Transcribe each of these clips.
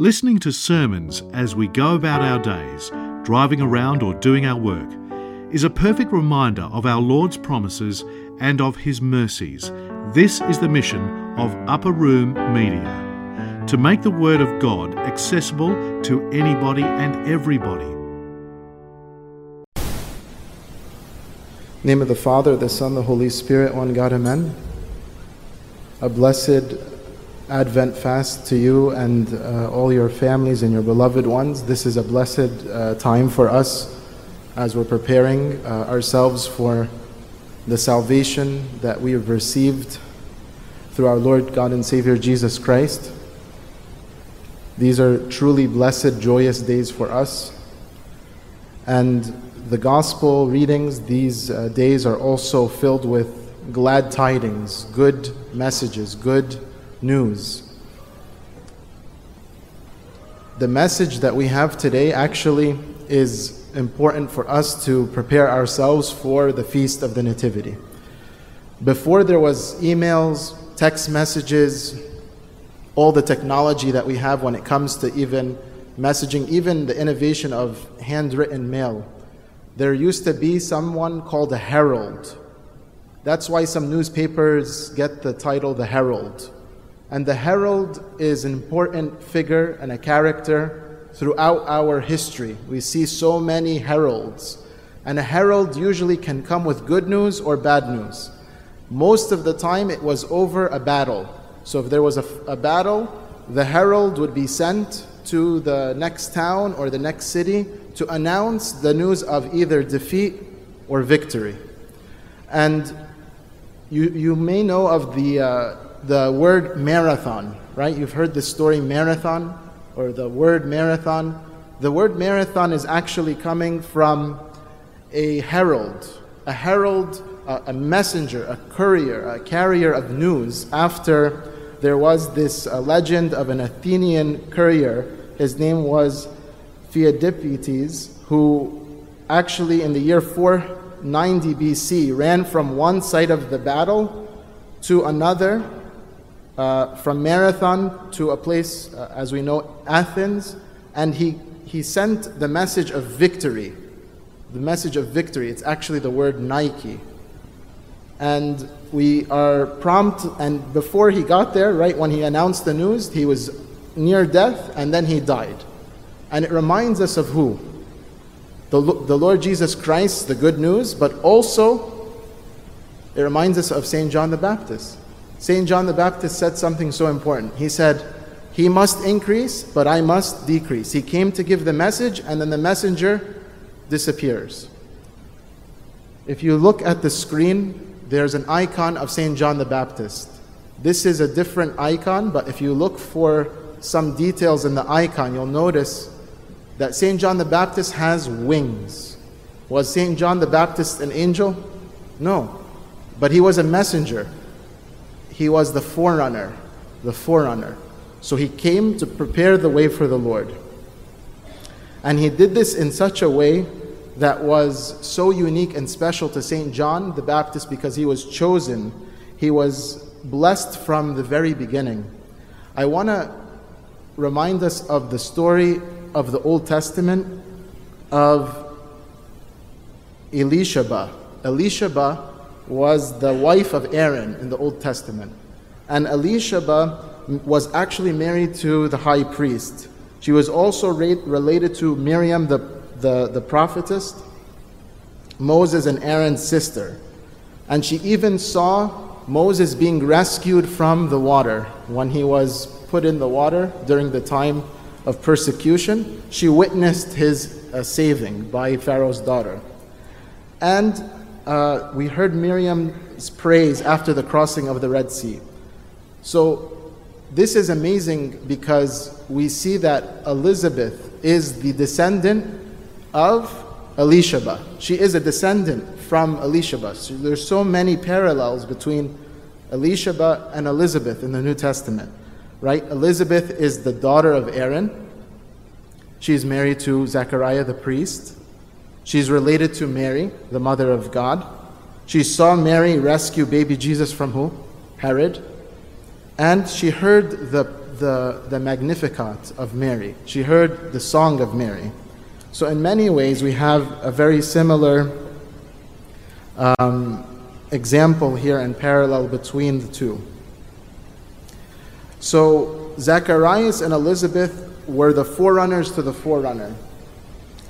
Listening to sermons as we go about our days, driving around or doing our work, is a perfect reminder of our Lord's promises and of His mercies. This is the mission of Upper Room Media to make the Word of God accessible to anybody and everybody. name of the Father, the Son, the Holy Spirit, one God, Amen. A blessed Advent fast to you and uh, all your families and your beloved ones. This is a blessed uh, time for us as we're preparing uh, ourselves for the salvation that we have received through our Lord God and Savior Jesus Christ. These are truly blessed, joyous days for us. And the gospel readings these uh, days are also filled with glad tidings, good messages, good news. The message that we have today actually is important for us to prepare ourselves for the Feast of the Nativity. Before there was emails, text messages, all the technology that we have when it comes to even messaging, even the innovation of handwritten mail, there used to be someone called a herald. That's why some newspapers get the title the Herald. And the herald is an important figure and a character throughout our history. We see so many heralds. And a herald usually can come with good news or bad news. Most of the time, it was over a battle. So if there was a, a battle, the herald would be sent to the next town or the next city to announce the news of either defeat or victory. And you, you may know of the, uh, the word marathon, right? You've heard the story marathon or the word marathon. The word marathon is actually coming from a herald, a herald, a, a messenger, a courier, a carrier of news after there was this uh, legend of an Athenian courier. His name was Thucydides, who actually in the year 490 BC ran from one side of the battle to another uh, from Marathon to a place, uh, as we know, Athens, and he, he sent the message of victory. The message of victory, it's actually the word Nike. And we are prompt, and before he got there, right when he announced the news, he was near death and then he died. And it reminds us of who? The, the Lord Jesus Christ, the good news, but also it reminds us of St. John the Baptist. St. John the Baptist said something so important. He said, He must increase, but I must decrease. He came to give the message, and then the messenger disappears. If you look at the screen, there's an icon of St. John the Baptist. This is a different icon, but if you look for some details in the icon, you'll notice that St. John the Baptist has wings. Was St. John the Baptist an angel? No. But he was a messenger he was the forerunner, the forerunner. So he came to prepare the way for the Lord. And he did this in such a way that was so unique and special to St. John the Baptist because he was chosen. He was blessed from the very beginning. I want to remind us of the story of the Old Testament of Elisheba. Elisheba was the wife of Aaron in the Old Testament. And Elisheba was actually married to the high priest. She was also related to Miriam, the, the, the prophetess, Moses and Aaron's sister. And she even saw Moses being rescued from the water when he was put in the water during the time of persecution. She witnessed his uh, saving by Pharaoh's daughter. And uh, we heard Miriam's praise after the crossing of the Red Sea. So, this is amazing because we see that Elizabeth is the descendant of Elisheba. She is a descendant from Elisheba. So there's so many parallels between Elisheba and Elizabeth in the New Testament, right? Elizabeth is the daughter of Aaron. She's married to Zechariah the priest. She's related to Mary, the mother of God. She saw Mary rescue baby Jesus from who? Herod. And she heard the the, the Magnificat of Mary. She heard the song of Mary. So, in many ways, we have a very similar um, example here and parallel between the two. So, Zacharias and Elizabeth were the forerunners to the forerunner.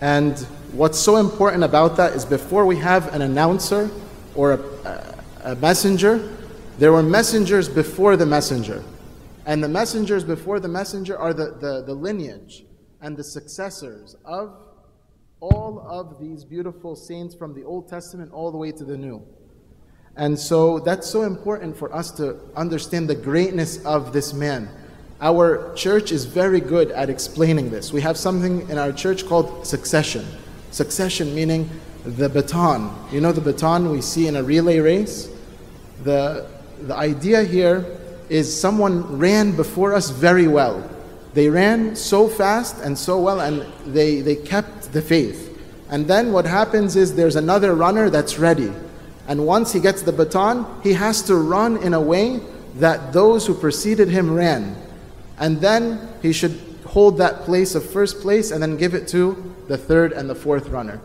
And what's so important about that is before we have an announcer or a, a messenger, there were messengers before the messenger. And the messengers before the messenger are the, the, the lineage and the successors of all of these beautiful saints from the Old Testament all the way to the New. And so that's so important for us to understand the greatness of this man. Our church is very good at explaining this. We have something in our church called succession. Succession meaning the baton. You know the baton we see in a relay race? The, the idea here is someone ran before us very well. They ran so fast and so well, and they, they kept the faith. And then what happens is there's another runner that's ready. And once he gets the baton, he has to run in a way that those who preceded him ran. And then he should hold that place of first place and then give it to the third and the fourth runner.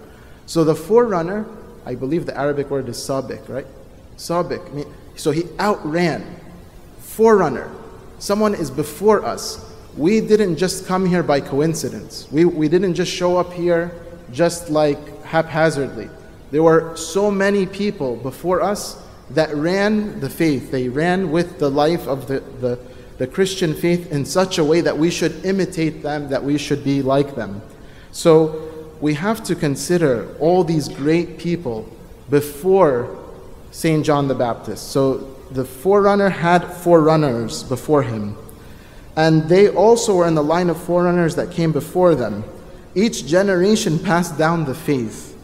So the forerunner, I believe the Arabic word is sabik, right? Sabik. So he outran. Forerunner. Someone is before us. We didn't just come here by coincidence. We, we didn't just show up here just like haphazardly. There were so many people before us that ran the faith. They ran with the life of the, the, the Christian faith in such a way that we should imitate them, that we should be like them. So we have to consider all these great people before St. John the Baptist. So the forerunner had forerunners before him. And they also were in the line of forerunners that came before them. Each generation passed down the faith.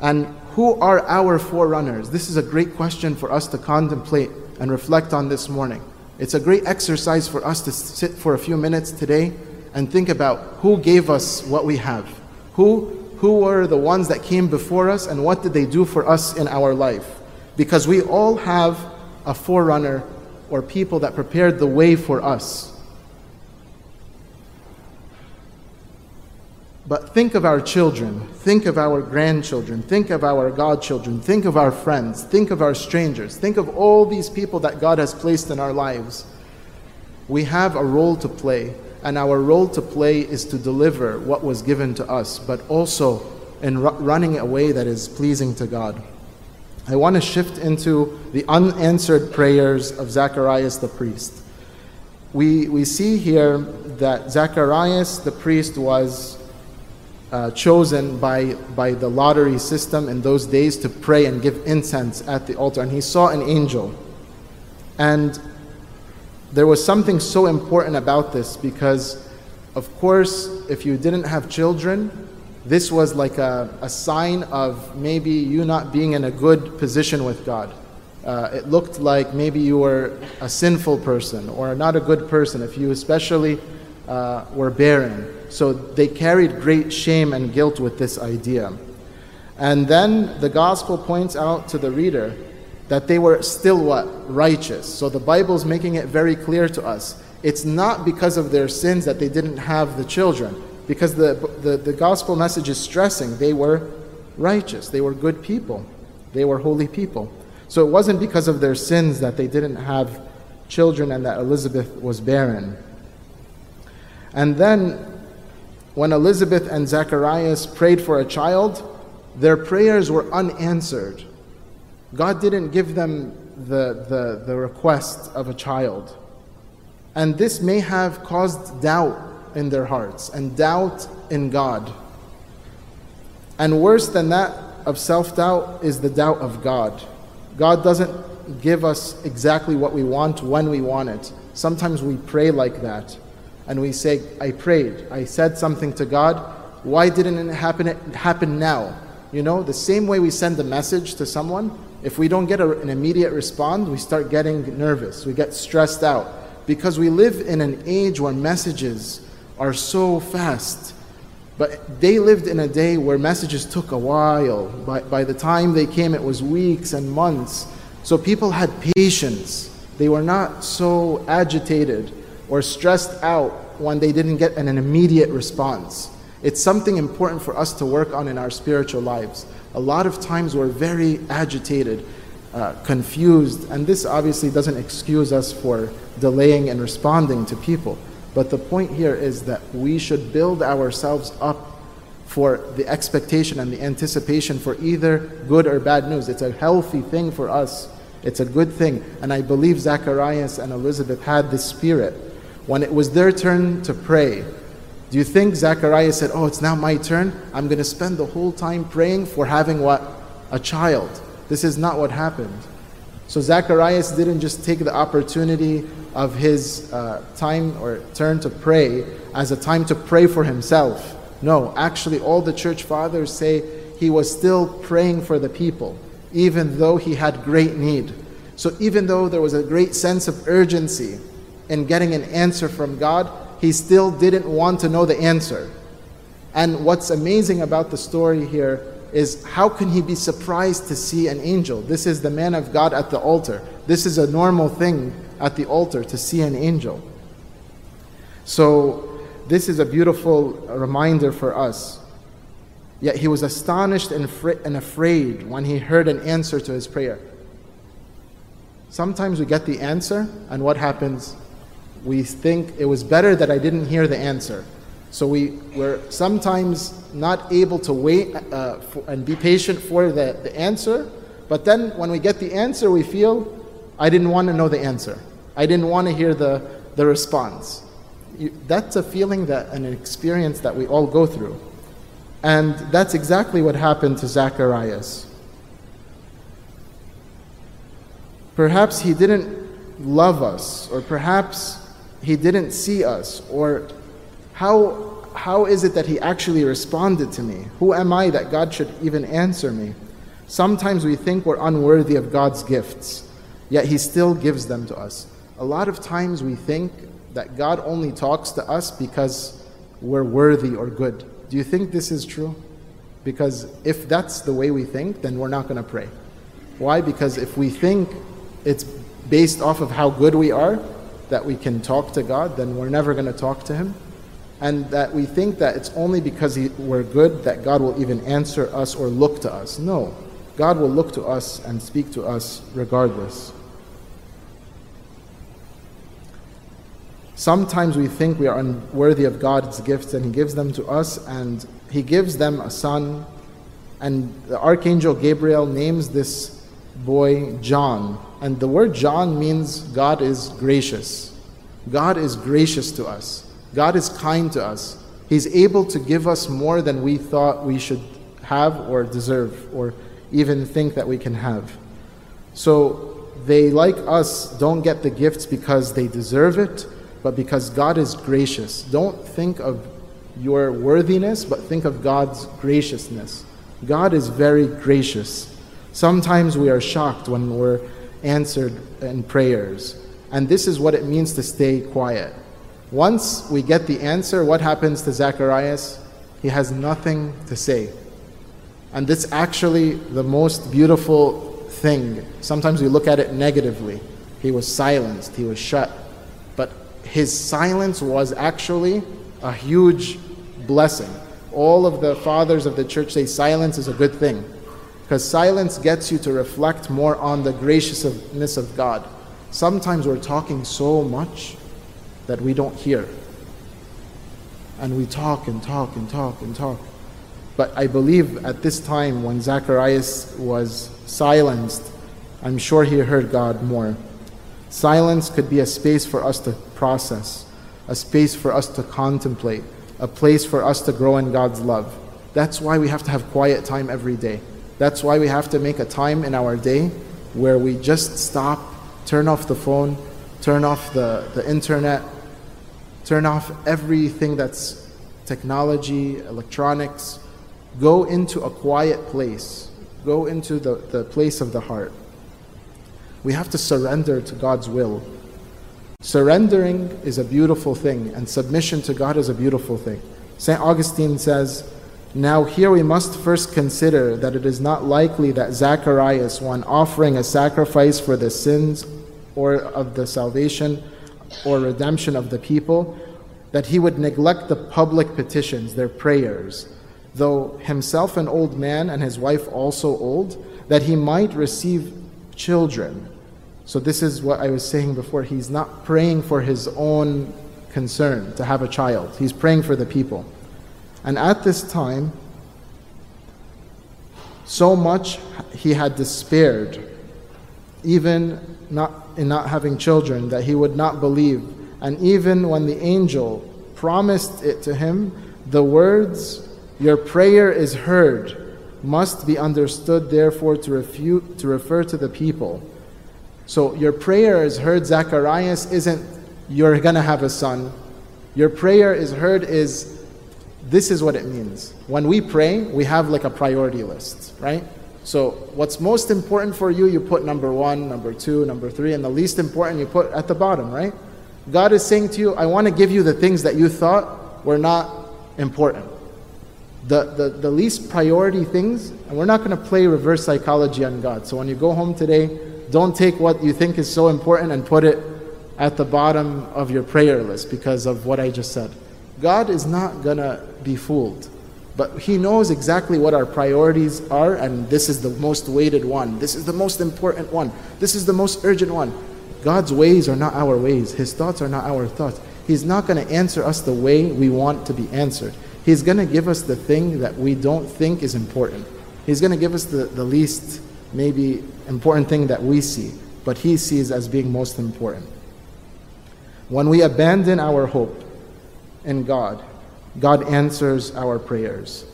And who are our forerunners? This is a great question for us to contemplate and reflect on this morning. It's a great exercise for us to sit for a few minutes today and think about who gave us what we have. Who, who were the ones that came before us and what did they do for us in our life? Because we all have a forerunner or people that prepared the way for us. But think of our children, think of our grandchildren, think of our godchildren, think of our friends, think of our strangers, think of all these people that God has placed in our lives. We have a role to play, and our role to play is to deliver what was given to us, but also in running a way that is pleasing to God. I want to shift into the unanswered prayers of Zacharias the priest. We, we see here that Zacharias the priest was uh, chosen by, by the lottery system in those days to pray and give incense at the altar. And he saw an angel. And there was something so important about this because, of course, if you didn't have children, this was like a, a sign of maybe you not being in a good position with God. Uh, it looked like maybe you were a sinful person or not a good person if you especially uh, were barren. So they carried great shame and guilt with this idea. And then the gospel points out to the reader that they were still what? Righteous. So the Bible's making it very clear to us. It's not because of their sins that they didn't have the children because the, the, the gospel message is stressing they were righteous, they were good people, they were holy people. So it wasn't because of their sins that they didn't have children and that Elizabeth was barren. And then, when Elizabeth and Zacharias prayed for a child, their prayers were unanswered. God didn't give them the, the, the request of a child. And this may have caused doubt in their hearts and doubt in God. And worse than that of self doubt is the doubt of God. God doesn't give us exactly what we want when we want it. Sometimes we pray like that and we say, I prayed, I said something to God. Why didn't it happen, it happen now? You know, the same way we send a message to someone, if we don't get a, an immediate response, we start getting nervous, we get stressed out. Because we live in an age where messages are so fast. But they lived in a day where messages took a while. By, by the time they came, it was weeks and months. So people had patience. They were not so agitated or stressed out when they didn't get an immediate response. It's something important for us to work on in our spiritual lives. A lot of times we're very agitated, uh, confused, and this obviously doesn't excuse us for delaying and responding to people. But the point here is that we should build ourselves up for the expectation and the anticipation for either good or bad news. It's a healthy thing for us. It's a good thing. And I believe Zacharias and Elizabeth had this spirit. When it was their turn to pray, do you think Zacharias said, Oh, it's now my turn? I'm going to spend the whole time praying for having what? A child. This is not what happened. So Zacharias didn't just take the opportunity of his uh, time or turn to pray as a time to pray for himself. No, actually, all the church fathers say he was still praying for the people, even though he had great need. So, even though there was a great sense of urgency in getting an answer from God, he still didn't want to know the answer. And what's amazing about the story here is how can he be surprised to see an angel? This is the man of God at the altar. This is a normal thing at the altar to see an angel. So, this is a beautiful reminder for us. Yet he was astonished and, and afraid when he heard an answer to his prayer. Sometimes we get the answer, and what happens? We think it was better that I didn't hear the answer. So we were sometimes not able to wait uh, for, and be patient for the, the answer. But then when we get the answer, we feel, I didn't want to know the answer. I didn't want to hear the, the response. You, that's a feeling that an experience that we all go through. And that's exactly what happened to Zacharias. Perhaps he didn't love us, or perhaps he didn't see us, or how, how is it that he actually responded to me? Who am I that God should even answer me? Sometimes we think we're unworthy of God's gifts, yet he still gives them to us. A lot of times we think that God only talks to us because we're worthy or good. Do you think this is true? Because if that's the way we think, then we're not going to pray. Why? Because if we think it's based off of how good we are, that we can talk to God, then we're never going to talk to Him and that we think that it's only because he, we're good that God will even answer us or look to us. No, God will look to us and speak to us regardless. Sometimes we think we are unworthy of God's gifts and He gives them to us, and He gives them a son. And the Archangel Gabriel names this boy John. And the word John means God is gracious. God is gracious to us. God is kind to us. He's able to give us more than we thought we should have or deserve or even think that we can have. So they, like us, don't get the gifts because they deserve it, but because God is gracious. Don't think of your worthiness, but think of God's graciousness. God is very gracious. Sometimes we are shocked when we're answered in prayers. And this is what it means to stay quiet. Once we get the answer, what happens to Zacharias? He has nothing to say. And this actually the most beautiful thing. Sometimes we look at it negatively. He was silenced, he was shut. But his silence was actually a huge blessing. All of the fathers of the church say silence is a good thing because silence gets you to reflect more on the graciousness of God. Sometimes we're talking so much that we don't hear. And we talk and talk and talk and talk. But I believe at this time when Zacharias was silenced, I'm sure he heard God more. Silence could be a space for us to process, a space for us to contemplate, a place for us to grow in God's love. That's why we have to have quiet time every day. That's why we have to make a time in our day where we just stop, turn off the phone, turn off the, the internet, turn off everything that's technology, electronics, go into a quiet place, go into the, the place of the heart. We have to surrender to God's will. Surrendering is a beautiful thing, and submission to God is a beautiful thing. St. Augustine says, Now here we must first consider that it is not likely that Zacharias, when offering a sacrifice for the sins or of the salvation or redemption of the people, that he would neglect the public petitions, their prayers, though himself an old man and his wife also old, that he might receive children. So, this is what I was saying before. He's not praying for his own concern to have a child, he's praying for the people. And at this time, so much he had despaired, even not in not having children, that he would not believe. And even when the angel promised it to him, the words, Your prayer is heard, must be understood, therefore, to, refute, to refer to the people. So, your prayer is heard, Zacharias, isn't you're going to have a son. Your prayer is heard, is this is what it means. When we pray, we have like a priority list, right? So, what's most important for you, you put number one, number two, number three, and the least important you put at the bottom, right? God is saying to you, I want to give you the things that you thought were not important. The, the, the least priority things, and we're not going to play reverse psychology on God. So, when you go home today, don't take what you think is so important and put it at the bottom of your prayer list because of what I just said. God is not to be fooled. But He knows exactly what our priorities are, and this is the most weighted one. This is the most important one. This is the most urgent one. God's ways are not our ways, His thoughts are not our thoughts. He's not to answer us the way we want to be answered. He's to give us the thing that we don't think is important. He's to give us the, the least, maybe, important thing that we see, but He sees as being most important. When we abandon our hope in God, God answers our prayers.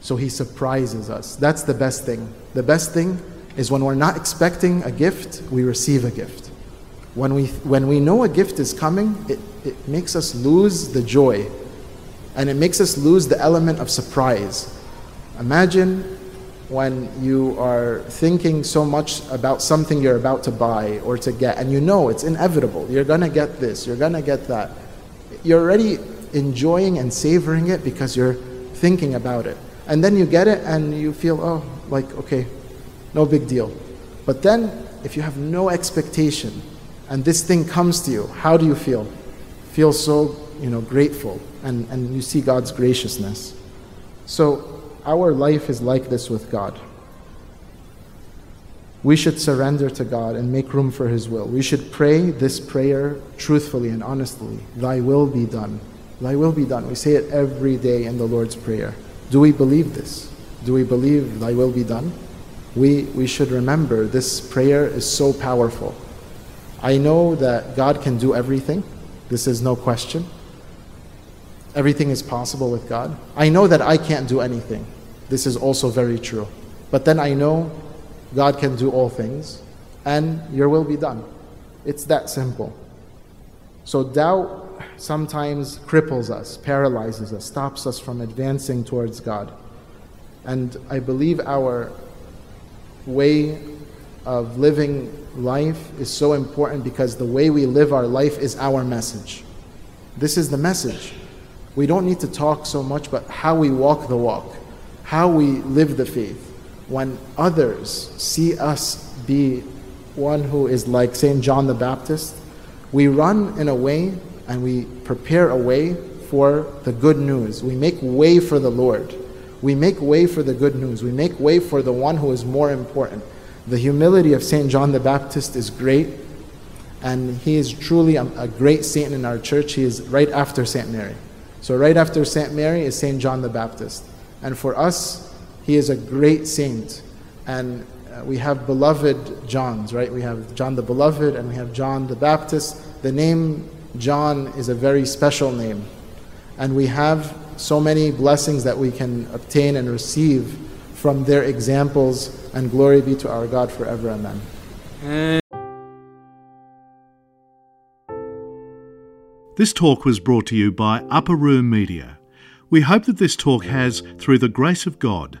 So he surprises us. That's the best thing. The best thing is when we're not expecting a gift, we receive a gift. When we, when we know a gift is coming, it, it makes us lose the joy and it makes us lose the element of surprise. Imagine when you are thinking so much about something you're about to buy or to get, and you know it's inevitable. You're going to get this, you're going to get that. You're already enjoying and savoring it because you're thinking about it. And then you get it and you feel, oh, like, okay, no big deal. But then, if you have no expectation and this thing comes to you, how do you feel? Feel so, you know, grateful and, and you see God's graciousness. So, our life is like this with God. We should surrender to God and make room for His will. We should pray this prayer truthfully and honestly Thy will be done. Thy will be done. We say it every day in the Lord's Prayer. Do we believe this? Do we believe Thy will be done? We, we should remember this prayer is so powerful. I know that God can do everything. This is no question. Everything is possible with God. I know that I can't do anything. This is also very true. But then I know God can do all things, and your will be done. It's that simple. So doubt sometimes cripples us, paralyzes us, stops us from advancing towards God. And I believe our way of living life is so important because the way we live our life is our message. This is the message. We don't need to talk so much, but how we walk the walk, how we live the faith. When others see us be one who is like St. John the Baptist, we run in a way and we prepare a way for the good news. We make way for the Lord. We make way for the good news. We make way for the one who is more important. The humility of St. John the Baptist is great, and he is truly a, a great saint in our church. He is right after St. Mary. So, right after St. Mary is St. John the Baptist. And for us, he is a great saint. And uh, we have beloved Johns, right? We have John the Beloved and we have John the Baptist. The name John is a very special name. And we have so many blessings that we can obtain and receive from their examples. And glory be to our God forever. Amen. This talk was brought to you by Upper Room Media. We hope that this talk has, through the grace of God,